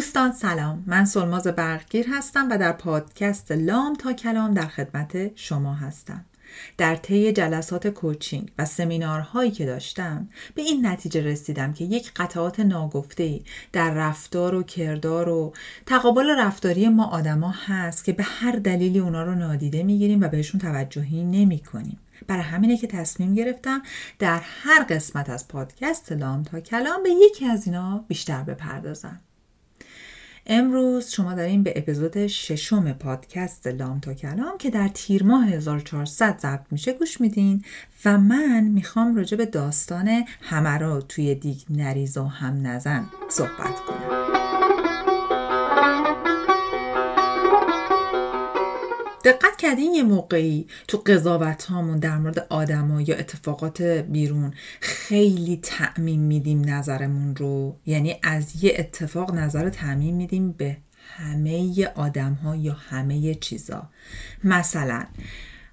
دوستان سلام. من سلماز برقگیر هستم و در پادکست لام تا کلام در خدمت شما هستم. در طی جلسات کوچینگ و سمینارهایی که داشتم به این نتیجه رسیدم که یک قطعات ناگفته در رفتار و کردار و تقابل رفتاری ما آدما هست که به هر دلیلی اونا رو نادیده می‌گیریم و بهشون توجهی نمی کنیم. برای همینه که تصمیم گرفتم در هر قسمت از پادکست لام تا کلام به یکی از اینا بیشتر بپردازم. امروز شما داریم به اپیزود ششم پادکست لام تا کلام که در تیر ماه 1400 ضبط میشه گوش میدین و من می‌خوام راجع به داستان همه توی دیگ نریز هم نزن صحبت کنم. دقت کردین یه موقعی تو قضاوت هامون در مورد آدما یا اتفاقات بیرون خیلی تعمیم میدیم نظرمون رو؟ یعنی از یه اتفاق نظر تعمیم میدیم به همه آدم ها یا همه چیزا. مثلا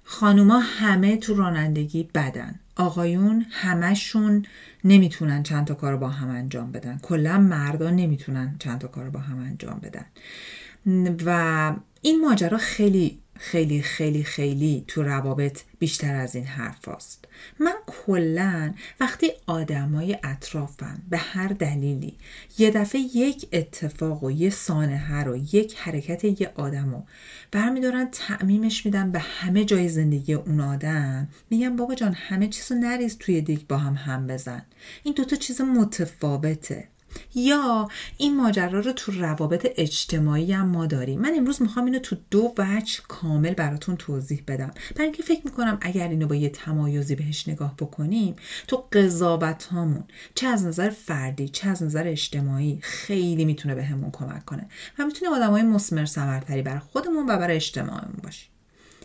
خانوما همه تو رانندگی بدن. آقایون همشون نمی‌تونن چند تا کار با هم انجام بدن. کلا مردا نمی‌تونن چند تا کار با هم انجام بدن. و این ماجرا خیلی خیلی خیلی خیلی تو روابط بیشتر از این حرف هست. من کلا وقتی آدمای اطرافم به هر دلیلی یه دفعه یک اتفاق و یه سانحه رو یک حرکت یه آدم رو برمیدارن تعمیمش میدن به همه جای زندگی اون آدم میگم بابا جان همه چیز رو نریز توی دیگ با هم هم بزن این دوتا چیز متفاوته یا این ماجرا رو تو روابط اجتماعی هم ما داریم. من امروز می‌خوام اینو تو دو وجه کامل براتون توضیح بدم. برای اینکه فکر می‌کنم اگر اینو با یه تمایزی بهش نگاه بکنیم تو قضاوت هامون چه از نظر فردی چه از نظر اجتماعی خیلی می‌تونه بهمون کمک کنه و می‌تونه آدم های مسمر سمرتری بر خودمون و برای اجتماعمون باشیم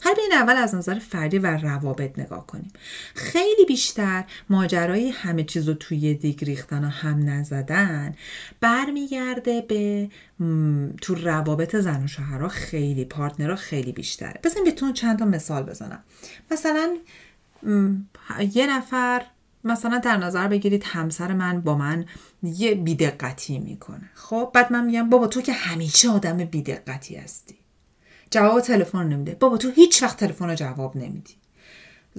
حالا این اول از نظر فردی و روابط نگاه کنیم. خیلی بیشتر ماجرای همه چیز رو توی دیگ ریختن و هم نزدن برمیگرده به تو روابط زن و شوهرها خیلی پارتنرها خیلی بیشتره. بزنین بهتون چند تا مثال بزنم. مثلا یه نفر مثلا در نظر بگیرید همسر من با من یه بیدقتی می‌کنه. خب بعد من میگم بابا تو که همیشه آدم بیدقتی هستی. جواب تلفن نمیده. بابا تو هیچ وقت تلفن رو جواب نمیدی.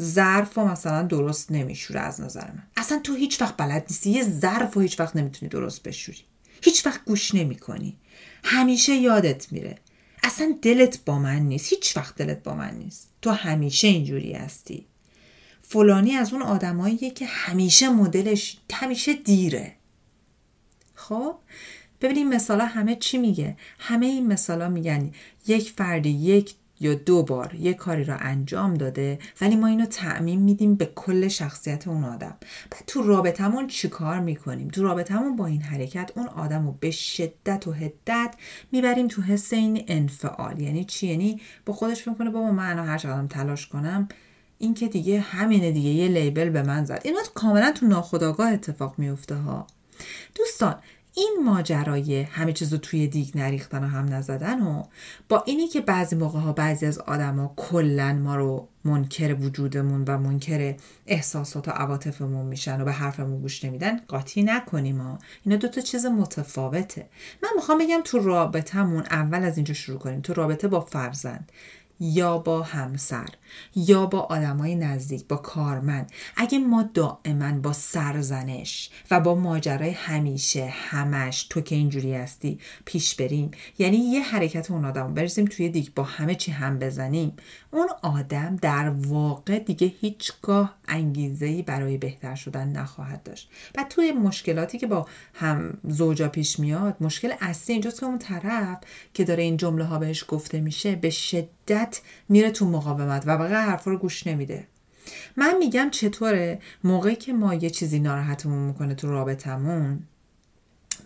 ظرف مثلا درست نمیشوره از نظر من. اصلا تو هیچ وقت بلد نیستی. یه ظرف و هیچ وقت نمی‌تونی درست بشوری. هیچ وقت گوش نمی‌کنی. همیشه یادت میره. اصلا دلت با من نیست. هیچ وقت دلت با من نیست. تو همیشه اینجوری هستی. فلانی از اون آدماییه که همیشه مدلش همیشه دیره. خب؟ ببینیم مثالا همه چی میگه. همه این مثالا میگن یک فردی یک یا دو بار یک کاری را انجام داده ولی ما اینو تعمین میدیم به کل شخصیت اون آدم. بعد تو رابطمون چیکار می‌کنیم؟ تو رابطمون با این حرکت اون آدم رو به شدت و هدت می‌بریم تو حس این انفعال. یعنی چی؟ یعنی با خودش می‌کنه بابا من هر چقدرم تلاش کنم این که دیگه همینه دیگه یه لیبل به من زد. اینا کاملا تو ناخودآگاه اتفاق میفته ها. دوستان این ماجرای همه چیز رو توی دیگ نریختن و هم نزدن و با اینی که بعضی موقع ها بعضی از آدما کلا ما رو منکر وجودمون و منکر احساسات و عواطفمون میشن و به حرفمون گوش نمیدن قاطی نکنیم ها. اینا دوتا چیز متفاوته. من می‌خوام بگم تو رابطهمون اول از اینجا شروع کنیم. تو رابطه با فرزند. یا با همسر یا با آدمای نزدیک با کارمند. اگه ما دائما با سرزنش و با ماجرای همیشه همش تو که اینجوری هستی پیش بریم. یعنی یه حرکت اون آدم برسیم توی دیگ با همه چی هم بزنیم. اون آدم در واقع دیگه هیچگاه انگیزه برای بهتر شدن نخواهد داشت. و توی مشکلاتی که با هم زوجا پیش میاد مشکل اصلی اینجاست که اون طرف که داره این جمله ها بهش گفته میشه به شدت میره تو مقاومت و بقیه حرفا رو گوش نمیده. من میگم چطوره موقعی که ما یه چیزی ناراحتمون می‌کنه تو رابطمون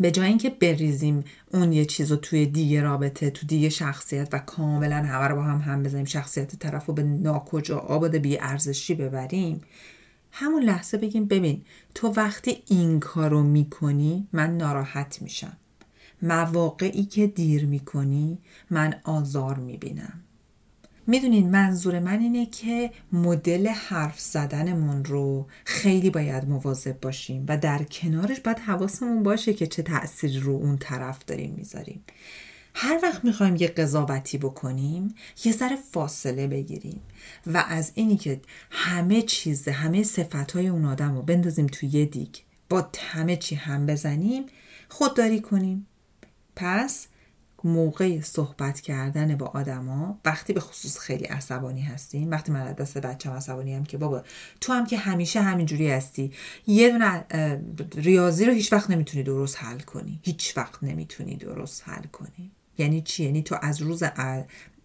به جای اینکه بریزیم اون یه چیز رو توی دیگه رابطه تو دیگه شخصیت و کاملا همه رو با هم هم بزنیم شخصیت طرف رو به ناکجا آباد بی ارزشی ببریم همون لحظه بگیم ببین تو وقتی این کار رو می‌کنی من ناراحت میشم. مواقعی که دیر می‌کنی من آزار می‌بینم. می‌دونین منظور من اینه که مدل حرف زدنمون رو خیلی باید مواظب باشیم و در کنارش باید حواسمون باشه که چه تأثیری رو اون طرف داریم می‌ذاریم. هر وقت می‌خوایم یه قضاوتی بکنیم یه ذره فاصله بگیریم و از اینی که همه چیز همه صفت های اون آدم رو بندازیم توی یه دیگ با همه چی هم بزنیم خودداری کنیم. پس موقع صحبت کردن با آدما وقتی به خصوص خیلی عصبانی هستیم وقتی من دست بچم عصبانی هم که بابا تو هم که همیشه همینجوری هستی. یه دونه ریاضی رو هیچ وقت نمی‌تونی درست حل کنی. هیچ وقت نمی‌تونی درست حل کنی. یعنی چی؟ یعنی تو از روز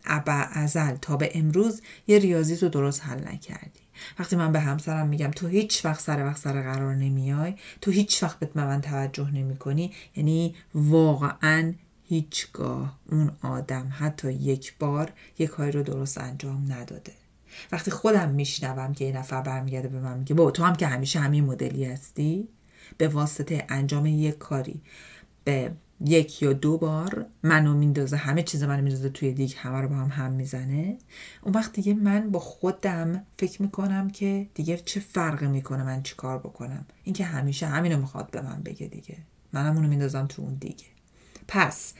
ازل تا به امروز یه ریاضی تو درست حل نکردی. وقتی من به همسرم میگم تو هیچ وقت سر وقت سر قرار نمیای تو هیچ وقت به من توجه نمی کنی یعنی واقعا هیچگاه اون آدم حتی یک بار یک کاری رو درست انجام نداده. وقتی خودم میشنوم که یه نفر برمیگرده به من میگه با تو هم که همیشه همین مدلی هستی؟ به واسطه انجام یک کاری به یک یا دو بار منو میندازه همه چیز منو میندازه توی دیگ همه رو با هم هم می‌زنه. اون وقت دیگه من با خودم فکر می‌کنم که دیگه چه فرقی می‌کنه من چی کار بکنم؟ اینکه همیشه همینو می‌خواد به من بگه دیگه. منم اونو میندازم تو اون دیگه. پس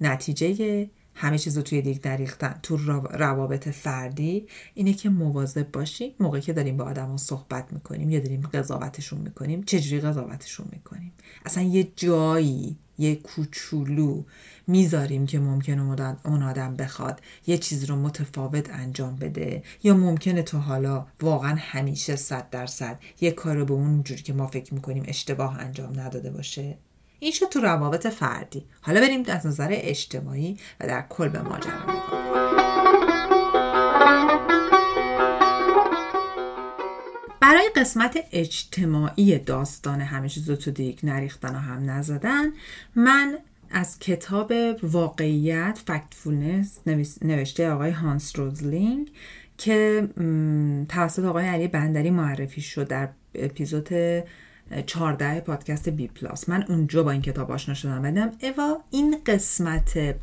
نتیجه همه چیز رو توی دیگ دریختن. تو روابط فردی اینه که مواظب باشیم موقعی که داریم با آدم صحبت می‌کنیم یا داریم قضاوتشون می‌کنیم چجوری قضاوتشون می‌کنیم؟ اصلا یه جایی یه کوچولو می‌ذاریم که ممکن اون آدم بخواد یه چیز رو متفاوت انجام بده یا ممکنه تو حالا واقعا همیشه صد درصد یه کار به اون جوری که ما فکر می‌کنیم اشتباه انجام نداده باشه؟ این شد تو روابط فردی. حالا بریم از نظر اجتماعی و در کل به ماجرا نگاه برای قسمت اجتماعی داستان همه چیز تو دیگ نریختن و هم نزدن من از کتاب واقعیت Factfulness نوشته آقای هانس روزلینگ که توسط آقای علی بندری معرفی شد در اپیزود 14 پادکست بی پلاس. من اونجا با این کتاب آشنا شدم. دیدم اوا این قسمت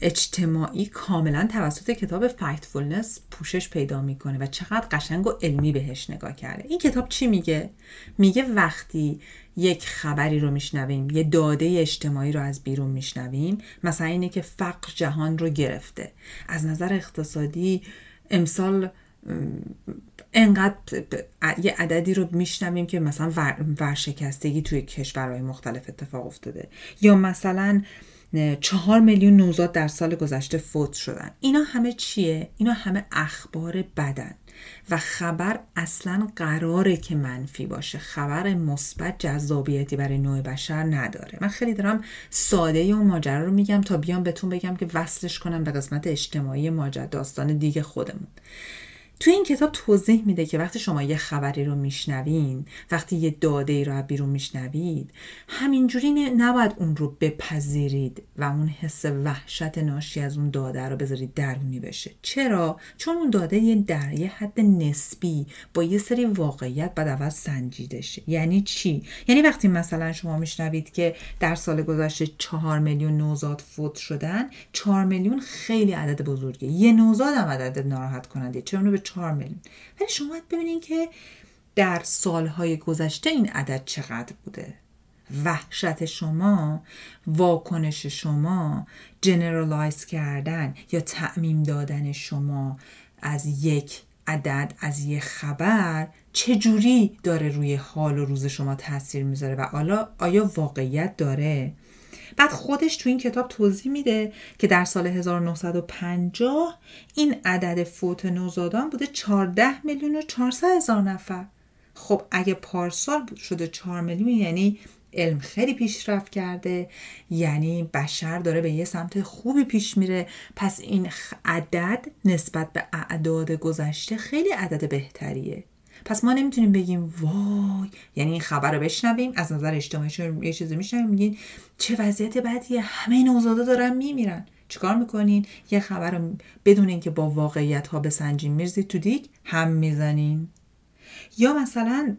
اجتماعی کاملا توسط کتاب Factfulness پوشش پیدا می‌کنه و چقدر قشنگ و علمی بهش نگاه کرده. این کتاب چی میگه؟ میگه وقتی یک خبری رو میشنویم یه داده اجتماعی رو از بیرون میشنویم مثلا اینه که فقر جهان رو گرفته. از نظر اقتصادی امسال انقدر یه عددی رو میشنویم که مثلا ورشکستگی توی کشورهای مختلف اتفاق افتاده. یا مثلا چهار میلیون نوزاد در سال گذشته فوت شدن. اینا همه چیه؟ اینا همه اخبار بدن. و خبر اصلا قراره که منفی باشه. خبر مثبت جذابیتی برای نوع بشر نداره. من خیلی دارم ساده اون ماجرا رو میگم تا بیام بهتون بگم که وصلش کنم به قسمت اجتماعی ماجرا داستان دیگه خودمون. تو این کتاب توضیح میده که وقتی شما یه خبری رو میشنوین وقتی یه داده ای رو بیرون میشنوید همینجوری نباید اون رو بپذیرید و اون حس وحشت ناشی از اون داده رو بذارید درونی بشه. چرا؟ چون اون داده یه در یه حد نسبی با یه سری واقعیت بعد اول سنجیده شه. یعنی چی؟ یعنی وقتی مثلا شما میشنوید که در سال گذشته چهار میلیون نوزاد فوت شدن چهار میلیون خیلی عدد بزرگه. یه نوزاد هم عدد ناراحت کننده. چرا به 4 میلیون ولی شما ببینید که در سالهای گذشته این عدد چقدر بوده. وحشت شما واکنش شما جنرالایز کردن یا تعمیم دادن شما از یک عدد از یک خبر چجوری داره روی حال و روز شما تاثیر می‌ذاره و حالا آیا واقعیت داره؟ بعد خودش تو این کتاب توضیح میده که در سال 1950 این عدد فوت نوزادان بوده 14 میلیون و 400 هزار نفر. خب اگه پارسال شده 4 میلیون یعنی علم خیلی پیشرفت کرده یعنی بشر داره به یه سمت خوبی پیش میره. پس این عدد نسبت به اعداد گذشته خیلی عدد بهتریه. پس ما نمی‌تونیم بگیم وای یعنی این خبر رو بشنویم از نظر اجتماعی یه چیزی میشنویم میگین چه وضعیت بدیه همه نوزادا دارن میمیرن. چیکار می‌کنین؟ یه خبر رو بدون اینکه با واقعیت ها بسنجین. میرزید تو دیگ هم می‌زنین. یا مثلا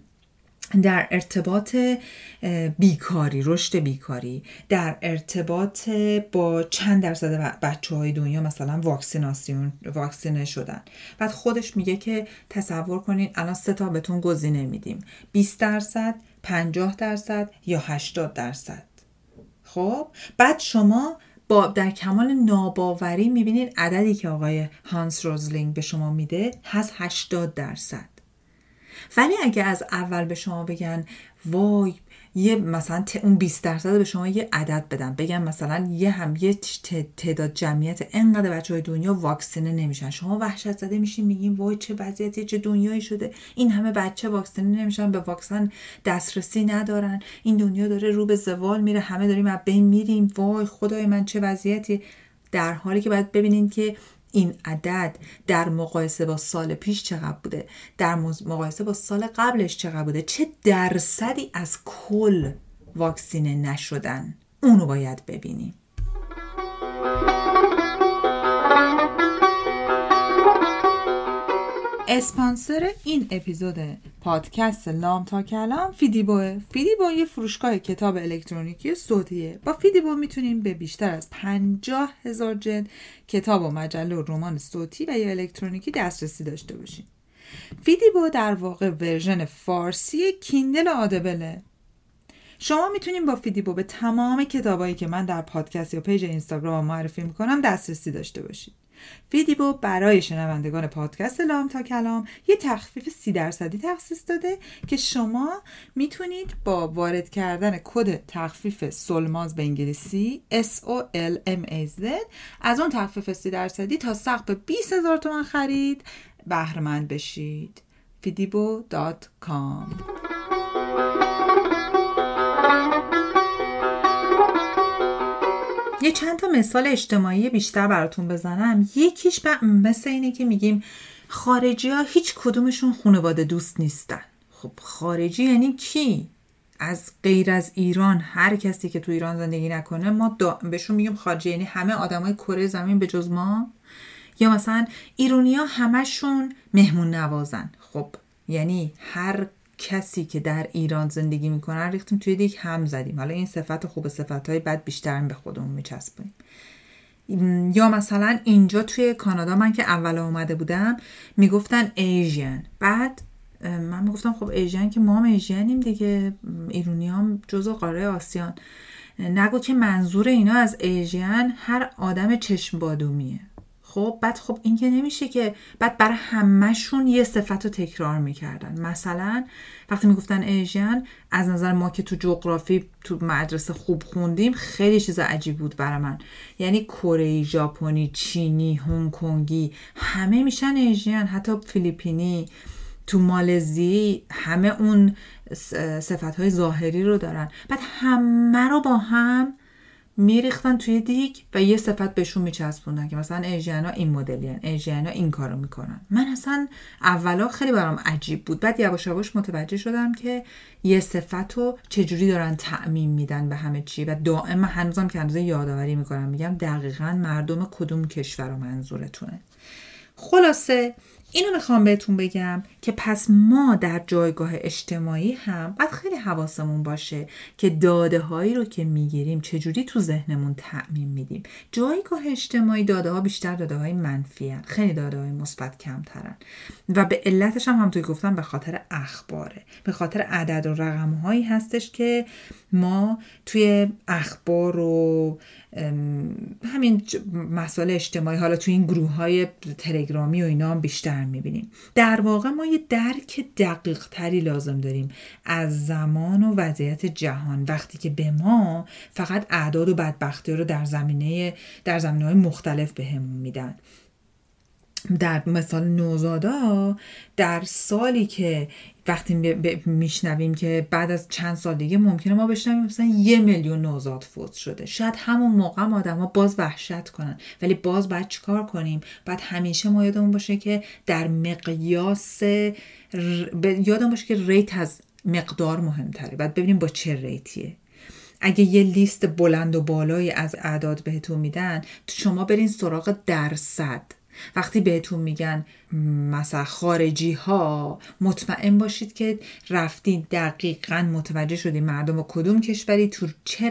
در ارتباط بیکاری رشد بیکاری در ارتباط با چند درصد بچه های دنیا مثلا واکسیناسیون واکسینه شدن. بعد خودش میگه که تصور کنین الان سه تا بهتون گزینه میدیم. 20 درصد 50 درصد یا 80 درصد. خب؟ بعد شما با در کمال ناباوری می‌بینید عددی که آقای هانس روزلینگ به شما میده هست 80 درصد. ولی اگه از اول به شما بگن وای یه مثلا اون 20 درصد به شما یه عدد بدن بگن مثلا یه هم یه تعداد جمعیت انقدر بچه های دنیا واکسینه نمیشن. شما وحشت زده میشین میگین وای چه وضعیتی چه دنیایی شده. این همه بچه واکسینه نمیشن به واکسن دسترسی ندارن. این دنیا داره رو به زوال میره همه داریم از بین میریم. وای خدای من چه وضعیتی. در حالی که باید ببینین که این عدد در مقایسه با سال پیش چقدر بوده؟ در مقایسه با سال قبلش چقدر بوده؟ چه درصدی از کل واکسینه نشدن؟ اونو باید ببینیم. اسپانسر این اپیزود پادکست لام تا کلام فیدیبوه فیدیبو یه فروشگاه کتاب الکترونیکی صوتیه با فیدیبو می‌تونیم به بیشتر از پنجاه هزار جلد کتاب و مجله و رمان صوتی و یا الکترونیکی دسترسی داشته باشیم. فیدیبو در واقع version فارسی Kindle Audible ه شما می‌تونیم با فیدیبو به تمام کتابایی که من در پادکست یا page اینستاگرام معرفی می‌کنم دسترسی داشته باشید. فیدیبو برای شنوندگان پادکست لام تا کلام یه تخفیف سی درصدی تخصیص داده که شما می‌تونید با وارد کردن کد تخفیف سلماز به انگلیسی S O L M A Z از اون تخفیف سی درصدی تا سقف 20 هزار تومن خرید بهرمند بشید. fidibo.com یه چند تا مثال اجتماعی بیشتر براتون بزنم. یکیش مثل اینه که میگیم خارجی ها هیچ کدومشون خانواده دوست نیستن. خب خارجی یعنی کی؟ از غیر از ایران هر کسی که تو ایران زندگی نکنه ما بهشون میگیم خارجی یعنی همه آدمای کره زمین به جز ما. یا مثلا ایرونیا همشون مهمون نوازن خب یعنی هر کسی که در ایران زندگی می‌کنن ریختیم توی دیگه هم زدیم. حالا این صفت خوب صفت های بد بیشتر به خودمون میچسبونیم. یا مثلا اینجا توی کانادا من که اول اومده بودم می‌گفتن ایژین بعد من می‌گفتم خب ایژین که ما هم ایژینیم دیگه. ایرونی هم جزو قاره آسیان. نگو که منظور اینا از ایژین هر آدم چشم بادومیه. خب بعد خب این که نمیشه که بعد برای همهشون یه صفت رو تکرار می‌کردن. مثلا وقتی می‌گفتن ایژین از نظر ما که تو جغرافی تو مدرسه خوب خوندیم خیلی چیز عجیب بود برای من. یعنی کره ژاپنی چینی هنگ کنگی همه میشن ایژین حتی فیلیپینی تو مالزی همه اون صفت های ظاهری رو دارن. بعد همه رو با هم میریختن توی دیگ و یه صفت بهشون میچسبوندن که مثلا ایژیانا این مدلین ایژیانا این کارو می‌کنن. من اصلا اولا خیلی برام عجیب بود. بعد یواش یواش متوجه شدم که یه صفت رو چجوری دارن تعمین میدن به همه چی. و دائم هنوزم که هنوز یادآوری می‌کنم میگم دقیقا مردم کدوم کشور و منظورتونه. خلاصه اینو می‌خوام بهتون بگم که پس ما در جایگاه اجتماعی هم باید خیلی حواسمون باشه که داده هایی رو که می‌گیریم چجوری تو ذهنمون تعمین میدیم. جایگاه اجتماعی داده ها بیشتر داده های منفی هن. خیلی داده های مثبت کمترن. و به علتش هم همونطوری گفتم به خاطر اخباره. به خاطر عدد و رقم هایی هستش که ما توی اخبار و همین مسائل اجتماعی حالا تو این گروه های تلگرامی و اینا هم بیشتر می‌بینیم. در واقع ما یه درک دقیق تری لازم داریم از زمان و وضعیت جهان. وقتی که به ما فقط اعداد و بدبختی رو در زمینه در زمینه های مختلف بهمون به میدن. در مثال نوزادا در سالی که وقتی میشنویم که بعد از چند سال دیگه ممکنه ما بشنویم مثلا یه میلیون نوزاد فوت شده. شاید همون موقع آدم ها باز وحشت کنن. ولی باز باید چیکار کنیم؟ بعد همیشه ما یادمون باشه که در مقیاس یادمون باشه که ریت از مقدار مهمتره. بعد ببینیم با چه ریتیه. اگه یه لیست بلند و بالایی از اعداد بهتون میدن شما برین سراغ درصد. وقتی بهتون میگن مثلا خارجی ها مطمئن باشید که رفتین دقیقا متوجه شدین مردم و کدوم کشوری تو چه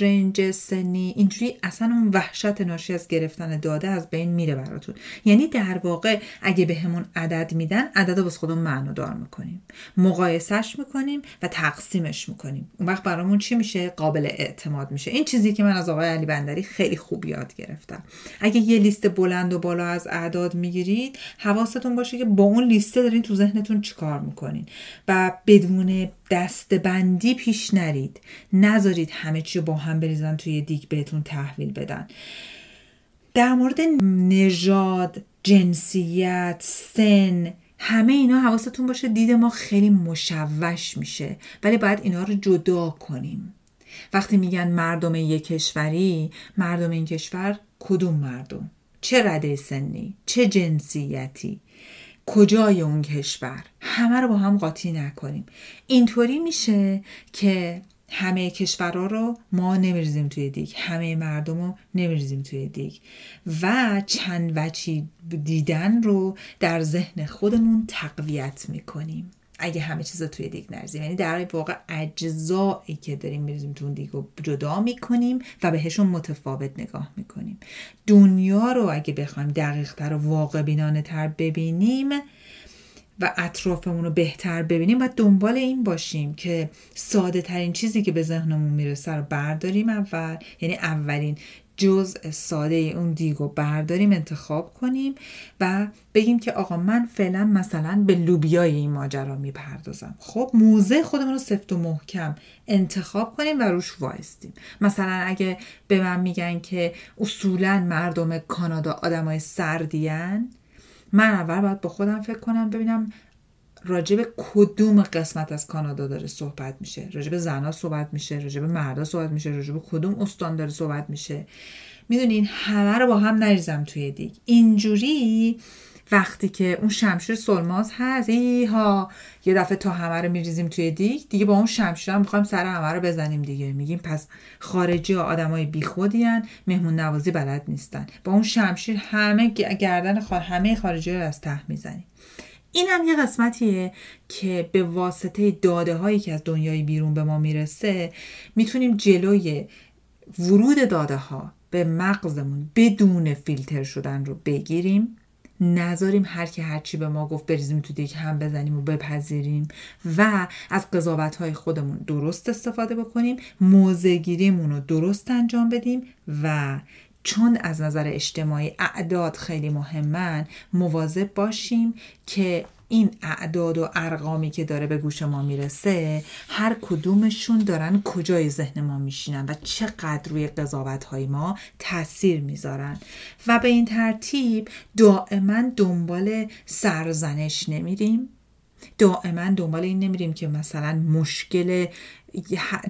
رنج سنی. اینجوری اصلا اون وحشت ناشی از گرفتن داده از بین میره براتون. یعنی در واقع اگه به همون عدد میدن عدد رو خودمون معنی دار می‌کنیم. مقایسش می‌کنیم و تقسیمش می‌کنیم. اون وقت برامون چی میشه؟ قابل اعتماد میشه. این چیزی که من از آقای علی بندری خیلی خوب یاد گرفتم. اگه یه لیست بلند و بالا از اعداد می‌گیرید حواستون باشه که با اون لیسته دارین تو ذهنتون چیکار می‌کنین. و بدون دستبندی پیش نرید. نذارید همه چی با هم بریزن توی دیگ بهتون تحویل بدن. در مورد نژاد جنسیت سن همه اینا حواستون باشه دید ما خیلی مشوش میشه. ولی باید اینا رو جدا کنیم. وقتی میگن مردم یک کشوری مردم این کشور کدوم مردم؟ چه رده سنی چه جنسیتی کجای اون کشور؟ همه رو با هم قاطی نکنیم. اینطوری میشه که همه کشورها رو ما نمیریزیم توی دیگ همه مردم رو نمیریزیم توی دیگ. و چند وچی دیدن رو در ذهن خودمون تقویت می‌کنیم. اگه همه چیز رو توی دیگ نریزیم یعنی در واقع اجزایی که داریم میریزیم تو اون دیگ رو جدا می‌کنیم و بهشون متفاوت نگاه می‌کنیم. دنیا رو اگه بخوایم دقیقتر و واقع بینانه تر ببینیم و اطرافمون رو بهتر ببینیم و دنبال این باشیم که ساده ترین چیزی که به ذهنمون می‌رسه رو برداریم اول. یعنی اولین جزء ساده اون دیگو برداریم انتخاب کنیم و بگیم که آقا من فعلا مثلا به لوبیای این ماجرا می‌پردازم. خب موزه خودمون رو سفت و محکم انتخاب کنیم و روش وایستیم. مثلا اگه به من میگن که اصولا مردم کانادا آدمای سردیان من اول باید با خودم فکر کنم ببینم راجب کدوم قسمت از کانادا داره صحبت میشه. راجب زنها صحبت میشه راجب مردا صحبت میشه راجب کدوم استان داره صحبت میشه. می‌دونین همه رو با هم نریزم توی دیگ. اینجوری وقتی که اون شمشیر سلماز هست ها یه دفعه تا همه رو میریزیم توی دیگ دیگه با اون شمشیر هم می‌خوایم سر همه رو بزنیم دیگه. میگیم پس خارجی ها آدمای بیخودی هن مهمون نوازی بلد نیستن. با اون شمشیر همه گردن همه خارجی رو از ته می‌زنیم. این هم یه قسمتیه که به واسطه داده هایی که از دنیای بیرون به ما می‌رسه می‌تونیم جلوی ورود داده ها به مغزمون بدون فیلتر شدن رو بگیریم. نذاریم هر که هرچی به ما گفت بریزیم تو دیگه هم بزنیم و بپذیریم و از قضاوت های خودمون درست استفاده بکنیم موزگیریمون رو درست انجام بدیم و چون از نظر اجتماعی اعداد خیلی مهمن مواظب باشیم که این اعداد و ارقامی که داره به گوش ما می‌رسه هر کدومشون دارن کجای ذهن ما میشینن و چقدر روی قضاوت های ما تاثیر می‌ذارن. و به این ترتیب دائما دنبال سرزنش نمیریم. دائما دنبال این نمیریم که مثلا مشکل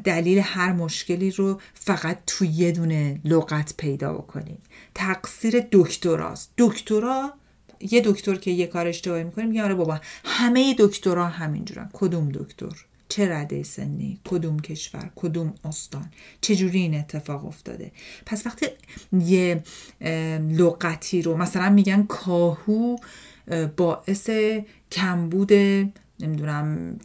دلیل هر مشکلی رو فقط تو یه دونه لغت پیدا بکنیم. تقصیر دکتراست. دکترا یه دکتر که یه کار اشتباهی می‌کنه میگه آره بابا همه دکترا همینجورن. کدوم دکتر؟ چه رده سنی؟ کدوم کشور؟ کدوم استان؟ چجوری این اتفاق افتاده؟ پس وقتی یه لغتی رو مثلا میگن کاهو باعث کمبود نمی‌دونم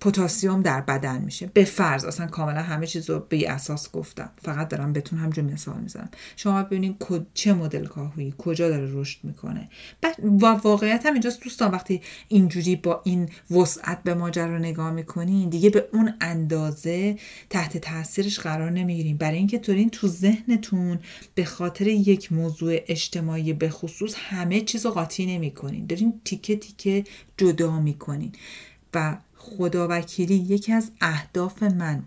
پتاسیم در بدن میشه. به فرض اصلا کاملا همه چیز رو به اساس گفتم. فقط دارم بهتون همجور مثال می‌زنم. شما ببینید چه مدل کاهویی کجا داره رشد می‌کنه. و واقعیت هم اینجاست دوستان وقتی اینجوری با این وسعت به ماجرا نگاه می‌کنین دیگه به اون اندازه تحت تاثیرش قرار نمی‌گیریم برای اینکه طورین تو ذهنتون به خاطر یک موضوع اجتماعی به خصوص همه چیز رو قاطی نمی‌کنین. دارین تیکه تیکه جدا می‌کنین. و خدا وکیلی یکی از اهداف من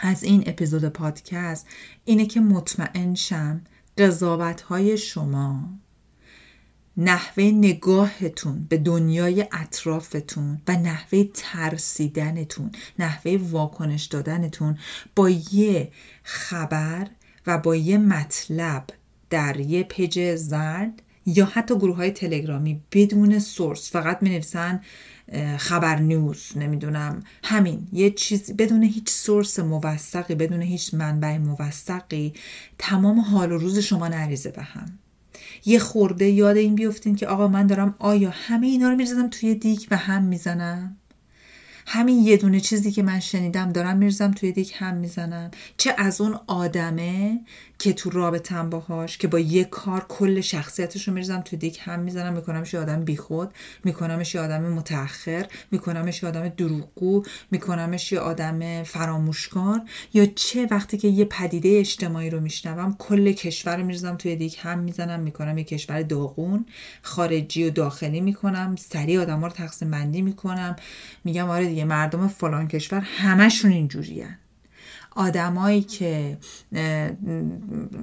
از این اپیزود پادکست اینه که مطمئن شم قضاوت های شما نحوه نگاهتون به دنیای اطرافتون و نحوه ترسیدنتون نحوه واکنش دادنتون با یه خبر و با یه مطلب در یه پج زرد یا حتی گروه های تلگرامی بدون سورس. فقط می نویسن خبر نیوز نمی‌دونم همین. یه چیز بدون هیچ سورس موثقی بدون هیچ منبع موثقی تمام حال و روز شما نریزه به هم. یه خورده یاد این بیفتین که آقا من دارم آیا همه اینا رو میریزم توی دیگ و هم می‌زنم؟ همین یه دونه چیزی که من شنیدم دارم میرزم توی دیگ هم می‌زنم. چه از اون آدمه که تو رابطم باهاش که با یه کار کل شخصیتش رو میرزم توی دیگ هم می‌زنم میکنمش یه آدم بیخود میکنمش یه آدم متأخر میکنمش یه آدم دروغگو میکنمش یه آدم فراموشکار. یا چه وقتی که یه پدیده اجتماعی رو میشنوم کل کشور رو میرزم توی دیگ هم می‌زنم می‌کنم یه کشور داغون خارجی و داخلی می‌کنم سریع آدم رو تقسیم بندی می‌کنم. میگم آره دیگه مردم فلان کشور همشون اینجوریه آدمایی که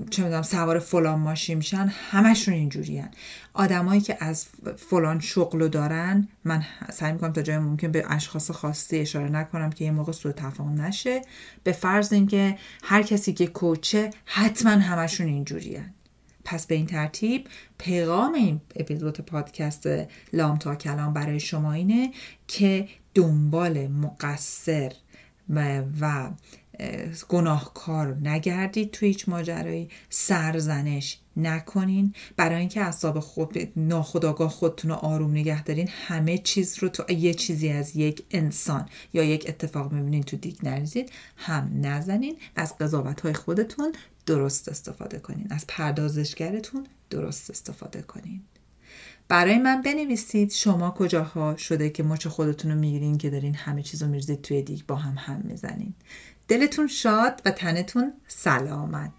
چه می‌دونم سوار فلان ماشین میشن همشون اینجوریان آدمایی که از فلان شغلو دارن من سعی می‌کنم تا جای ممکن به اشخاص خاصی اشاره نکنم که یه موقع سوء تفاهم نشه. به فرض اینکه هر کسی که کوچه حتما همشون اینجوریان پس به این ترتیب پیغام این اپیزود پادکست لام تا کلام برای شما اینه که دنبال مقصر و گناهکار نگردید توی هیچ ماجرایی. سرزنش نکنین. برای اینکه اعصاب خود ناخداگاه خودتون رو آروم نگه دارین. همه چیز رو تو یه چیزی از یک انسان یا یک اتفاق می‌بینین تو دیگ نریزید. هم نزنین. از قضاوت های خودتون درست استفاده کنین. از پردازشگرتون درست استفاده کنین. برای من بنویسید شما کجاها شده که مچ خودتون رو می‌گیرین که دارین همه چیز رو میریزید توی دیگ با هم هم می‌زنین. دلتون شاد و تنتون سلامت.